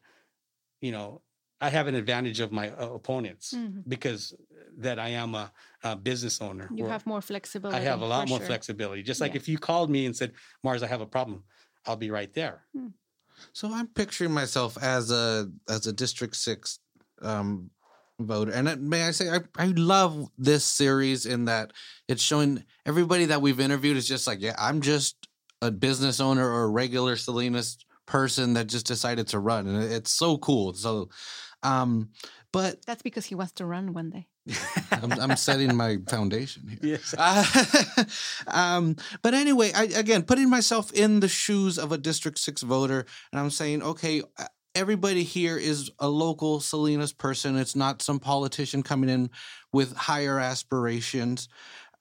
you know i have an advantage of my uh, opponents Mhm. because that i am a, a business owner You have more flexibility. i have a lot more sure. flexibility just like Yeah. if you called me and said mars i have a problem i'll be right there So I'm picturing myself as a as a District Six um, voter, and it, may I say I I love this series in that it's showing everybody that we've interviewed is just like yeah I'm just a business owner or a regular Salinas person that just decided to run, and it's so cool. So, um, but That's because he wants to run one day. I'm, I'm setting my foundation here. yes Uh, um, but anyway, I, again, putting myself in the shoes of a District 6 voter, and I'm saying, okay, uh, everybody here is a local Salinas person. It's not some politician coming in with higher aspirations.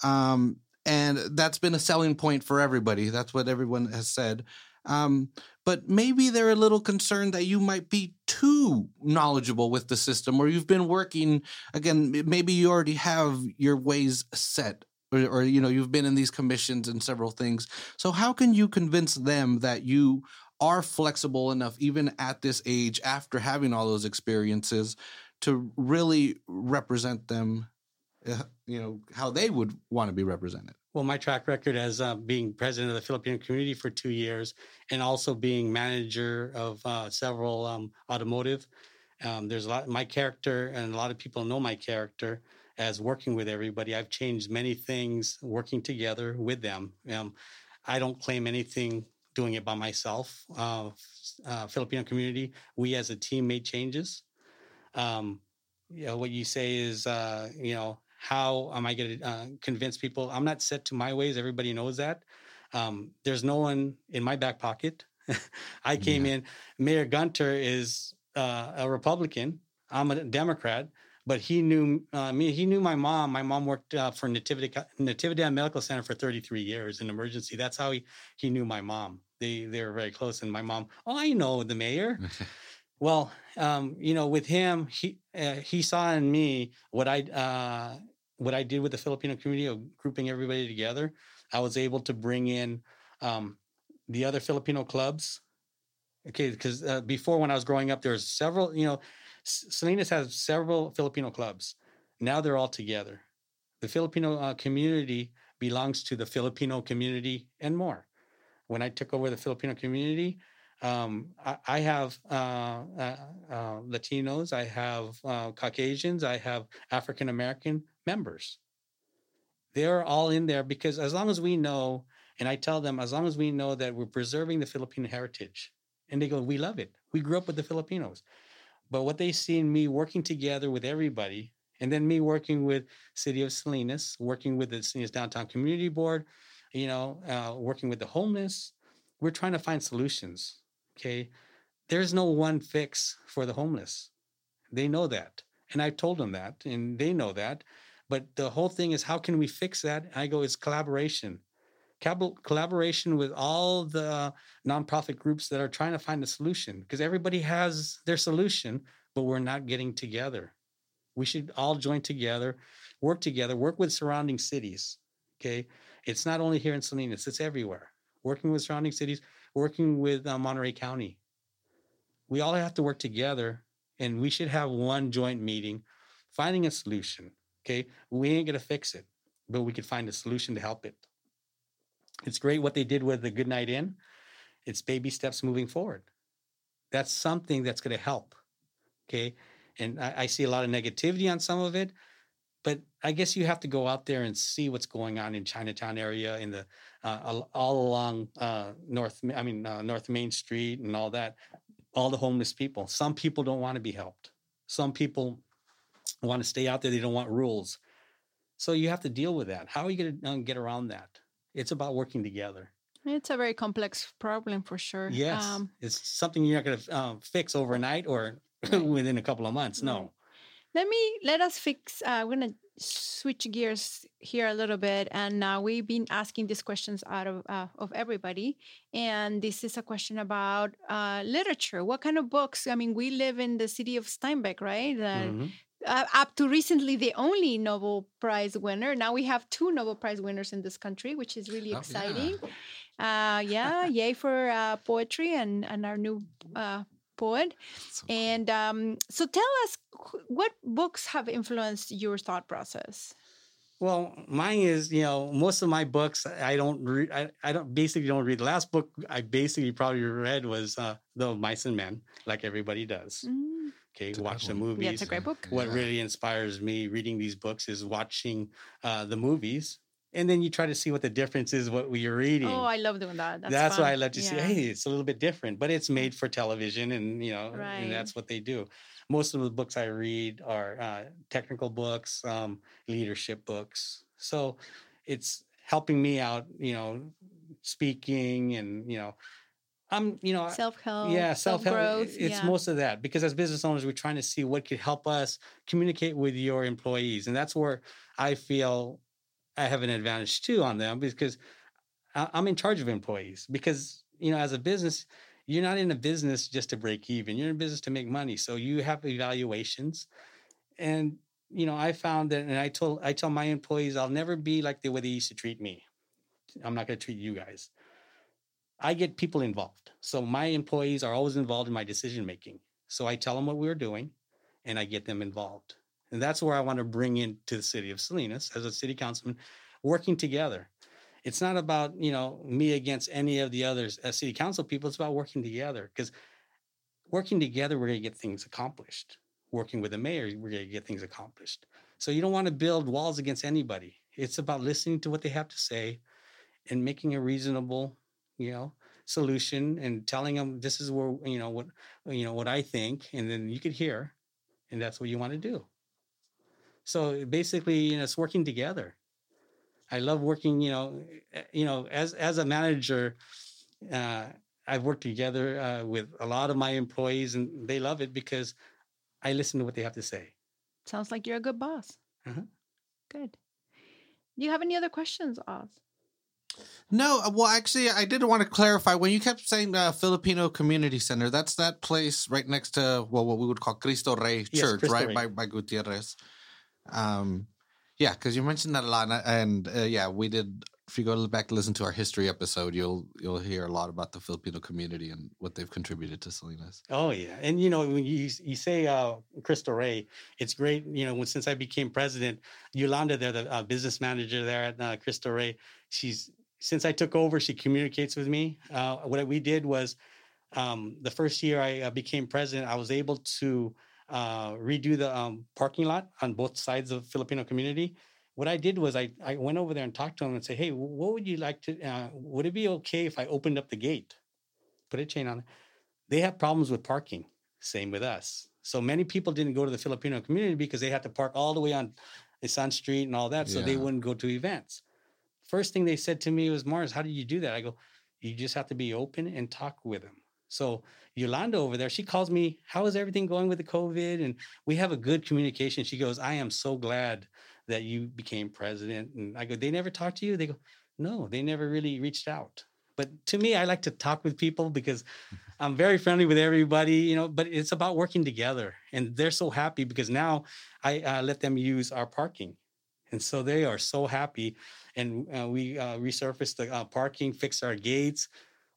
Um, and that's been a selling point for everybody. That's what everyone has said. Um, but maybe they're a little concerned that you might be too knowledgeable with the system, or you've been working again. Maybe you already have your ways set, or, or you know you've been in these commissions and several things. So how can you convince them that you are flexible enough, even at this age, after having all those experiences, to really represent them, uh, you know, how they would want to be represented? Well, my track record as uh, being president of the Filipino community for two years and also being manager of uh, several um, automotive. Um, there's a lot, my character, and a lot of people know my character as working with everybody. I've changed many things working together with them. Um, I don't claim anything doing it by myself. Uh, uh, Filipino community, we as a team made changes. Um, you know, what you say is, uh, you know, how am I going to uh, convince people? I'm not set to my ways. Everybody knows that. Um, there's no one in my back pocket. I came yeah. in. Mayor Gunter is uh, a Republican. I'm a Democrat, but he knew uh, me. He knew my mom. My mom worked uh, for Natividad Natividad Medical Center for 33 years in emergency. That's how he he knew my mom. They they were very close. And my mom, oh, I know the mayor. well, um, you know, with him, he uh, he saw in me what I uh, what I did with the Filipino community of grouping everybody together. I was able to bring in um, the other Filipino clubs. Okay, because uh, before when I was growing up, there was several. You know, Salinas has several Filipino clubs. Now they're all together. The Filipino uh, community belongs to the Filipino community and more. When I took over the Filipino community, um, I, I, have uh, uh, uh, Latinos, I have uh, Caucasians, I have African American members. They're all in there because as long as we know, and I tell them, as long as we know that we're preserving the Filipino heritage, and they go, we love it. We grew up with the Filipinos. But what they see in me working together with everybody, and then me working with City of Salinas, working with the Salinas Downtown Community Board, you know, uh, working with the homeless, we're trying to find solutions. Okay. There's no one fix for the homeless. They know that. And I told them that, and they know that. But the whole thing is, how can we fix that? I go, it's collaboration. collaboration with all the nonprofit groups that are trying to find a solution because everybody has their solution, but we're not getting together. We should all join together, work together, work with surrounding cities. Okay. It's not only here in Salinas, it's everywhere. Working with surrounding cities, working with uh, Monterey County. We all have to work together and we should have one joint meeting finding a solution. Okay. We ain't going to fix it, but we could find a solution to help it. It's great what they did with the Good Nite Inn. It's baby steps moving forward. That's something that's going to help. Okay. And I, I see a lot of negativity on some of it, but I guess you have to go out there and see what's going on in Chinatown area, in the uh, all along uh, North, I mean uh, North Main Street and all that. All the homeless people. Some people don't want to be helped. Some people want to stay out there. They don't want rules. So you have to deal with that. How are you going to um, get around that? It's about working together. It's a very complex problem for sure. Yes, um, it's something you're not going to um, fix overnight or within a couple of months. No. Let me let us fix. Uh, we're gonna switch gears here a little bit, and uh, we've been asking these questions out of uh, of everybody, and this is a question about uh, literature. What kind of books? I mean, we live in the city of Steinbeck, right? Mm-hmm. Uh, up to recently, the only Nobel Prize winner. Now we have two Nobel Prize winners in this country, which is really oh, exciting. Yeah, uh, yeah yay for uh, poetry and and our new uh, poet. So and um, so tell us what books have influenced your thought process? Well, mine is, you know, most of my books I don't read. I, I don't basically don't read. The last book I basically probably read was uh, The Mice and Men, like everybody does. Mm. Okay, it's watch the movies. Yeah, it's a great book. What yeah. really inspires me reading these books is watching uh, the movies and then you try to see what the difference is what you're reading. Oh, I love doing that. That's, that's why I love to yeah. see. Hey, it's a little bit different, but it's made for television, and you know, right. and that's what they do. Most of the books I read are uh, technical books, um, leadership books. So it's helping me out. You know, speaking and you know. I'm, you know, self help. Yeah, self help. It's yeah. most of that because as business owners, we're trying to see what could help us communicate with your employees, and that's where I feel I have an advantage too on them because I'm in charge of employees. Because you know, as a business, you're not in a business just to break even. You're in a business to make money. So you have evaluations, and you know, I found that, and I told I tell my employees, I'll never be like the way they used to treat me. I'm not going to treat you guys. I get people involved. So my employees are always involved in my decision making. So I tell them what we're doing, and I get them involved. And that's where I want to bring into the city of Salinas as a city councilman, working together. It's not about, you know, me against any of the others as city council people. It's about working together because working together, we're going to get things accomplished. Working with the mayor, we're going to get things accomplished. So you don't want to build walls against anybody. It's about listening to what they have to say and making a reasonable, you know, solution and telling them this is where you know what you know what I think, and then you could hear, and that's what you want to do. So basically, you know, it's working together. I love working, you know, eh, you know, as as a manager, uh, I've worked together uh, with a lot of my employees, and they love it because I listen to what they have to say. Sounds like you're a good boss. Uh-huh. Good. Do you have any other questions, Oz? No, uh, well, actually, I did want to clarify when you kept saying uh, Filipino Community Center. That's that place right next to well, what we would call Cristo Rey Yes, Church, Cristo right Rey. by by Gutierrez. Um, yeah, because you mentioned that a lot, and, uh, yeah, we did. If you go back to listen to our history episode, you'll you'll hear a lot about the Filipino community and what they've contributed to Salinas. Oh yeah, and you know when you you say uh, Cristo Rey, it's great. You know when, since I became president, Yolanda, there, the uh, business manager there at uh, Cristo Rey, she's since I took over, she communicates with me. Uh, what we did was um, the first year I uh, became president, I was able to uh, redo the um, parking lot on both sides of Filipino community. What I did was I, I went over there and talked to them and said, "Hey, what would you like to? Uh, would it be okay if I opened up the gate, put a chain on it?" They have problems with parking. Same with us. So many people didn't go to the Filipino community because they had to park all the way on Sun Street and all that, so they wouldn't go to events. First thing they said to me was, "Mars, how did you do that?" I go, "You just have to be open and talk with them." So Yolanda over there, she calls me, "How is everything going with the COVID?" And we have a good communication. She goes, "I am so glad that you became president." And I go, "They never talked to you?" They go, "No, they never really reached out." But to me, I like to talk with people because I'm very friendly with everybody, you know. But it's about working together, and they're so happy because now I uh, let them use our parking, and so they are so happy. And uh, we uh, resurfaced the uh, parking, fixed our gates.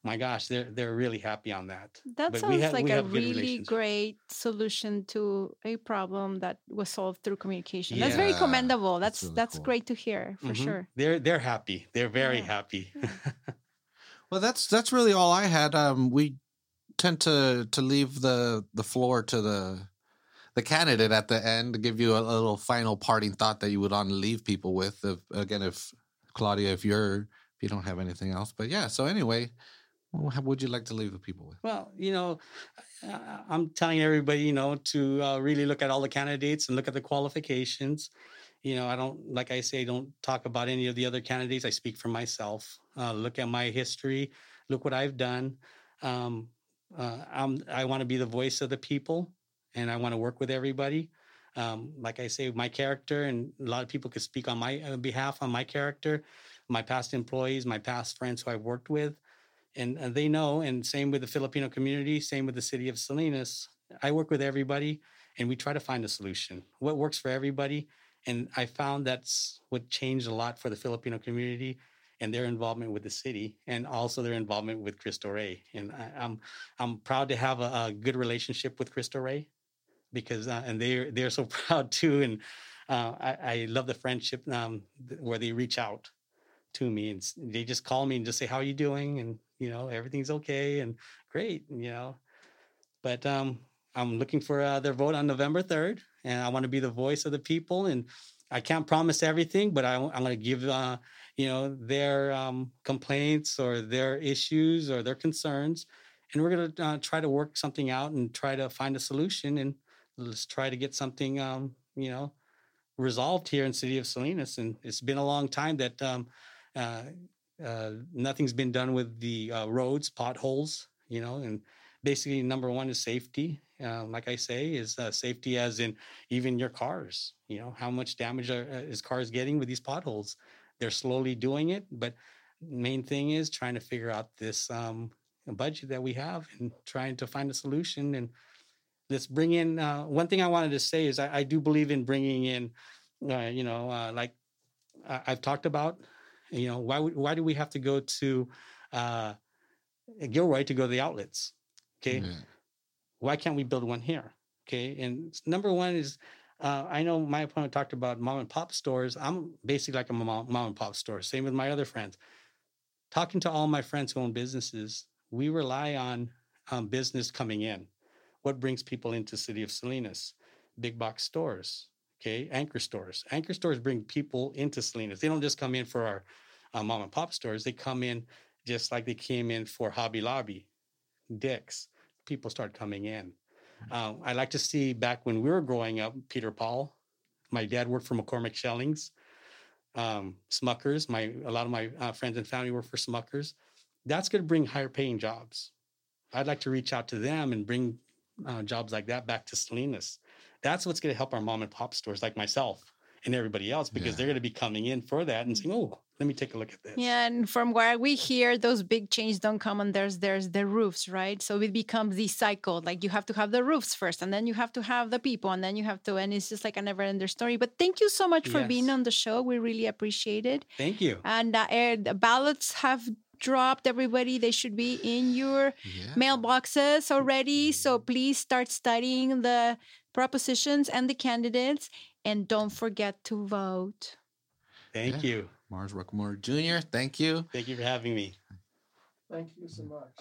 My gosh, they're they're really happy on that. That But we sounds have- like we a have good really great solution to a problem that was solved through communication. That's very commendable. that's That's really that's cool. great to hear for Mhm. sure. They're they're happy. They're very Yeah. happy. Well, that's that's really all I had. Um, we tend to to leave the the floor to the the candidate at the end to give you a, little final parting thought that you would want to leave people with. If again, if Claudia, if you're if you don't have anything else, but yeah. So anyway, what would you like to leave the people with? Well, you know, I'm telling everybody, you know, to uh, really look at all the candidates and look at the qualifications. You know, I don't, like I say, don't talk about any of the other candidates. I speak for myself. Uh, look at my history. Look what I've done. Um, uh, I want to be the voice of the people, and I want to work with everybody. Um, like I say, my character, and a lot of people could speak on my uh, behalf on my character, my past employees, my past friends who I've worked with and, and they know and same with the filipino community same with the city of salinas. I work with everybody and we try to find a solution. What works for everybody and i found that's what changed a lot for the filipino community and their involvement with the city and also their involvement with cristo rey. And I, i'm i'm proud to have a, a good relationship with cristo rey because uh, and they're they're so proud too. And uh, I, I love the friendship um, where they reach out to me and they just call me and just say how are you doing? and you know everything's okay and great you know. But um i'm looking for uh, their vote on november 3rd and i want to be the voice of the people and i can't promise everything but I, am going to give uh you know their um complaints or their issues or their concerns and we're going to uh, try to work something out and try to find a solution and let's try to get something um you know resolved here in city of salinas and it's been a long time that um nothing's been done with the uh, roads, potholes, you know, and basically number one is safety. Uh, like I say, is uh, safety as in even your cars. You know, how much damage are, uh, is cars getting with these potholes? They're slowly doing it, but main thing is trying to figure out this um, budget that we have and trying to find a solution. And let's bring in. Uh, one thing I wanted to say is I, I do believe in bringing in, uh, you know, uh, like I've talked about you know why would, why do we have to go to uh gilroy to go to the outlets okay Yeah. why can't we build one here Okay, and number one is uh, I know my opponent talked about mom and pop stores. I'm basically like a mom, mom and pop store. Same with my other friends. Talking to all my friends who own businesses, we rely on um, business coming in. What brings people into city of Salinas? Big box stores, okay, anchor stores. Anchor stores bring people into Salinas. They don't just come in for our uh, mom and pop stores. They come in just like they came in for Hobby Lobby, Dick's. People start coming in. Um, I like to see back when we were growing up, Peter Paul. My dad worked for McCormick Schillings, um, Smuckers. My a lot of my uh, friends and family work for Smuckers. That's going to bring higher paying jobs. I'd like to reach out to them and bring uh, jobs like that back to Salinas. That's what's going to help our mom and pop stores like myself and everybody else because Yeah. they're going to be coming in for that and saying, "Oh, let me take a look at this." Yeah, and from where we hear, those big changes don't come and there's there's the roofs, right? So it becomes the cycle. Like you have to have the roofs first, and then you have to have the people, and then you have to, and it's just like a never-ending story. But thank you so much for being on the show. We really appreciate it. Thank you. And uh, the ballots have dropped. Everybody, they should be in your Yeah. mailboxes already. Mm-hmm. So please start studying the propositions and the candidates, and don't forget to vote. Thank Yeah. you. Mars Rockamore Jr., thank you. Thank you for having me. Thank you so much.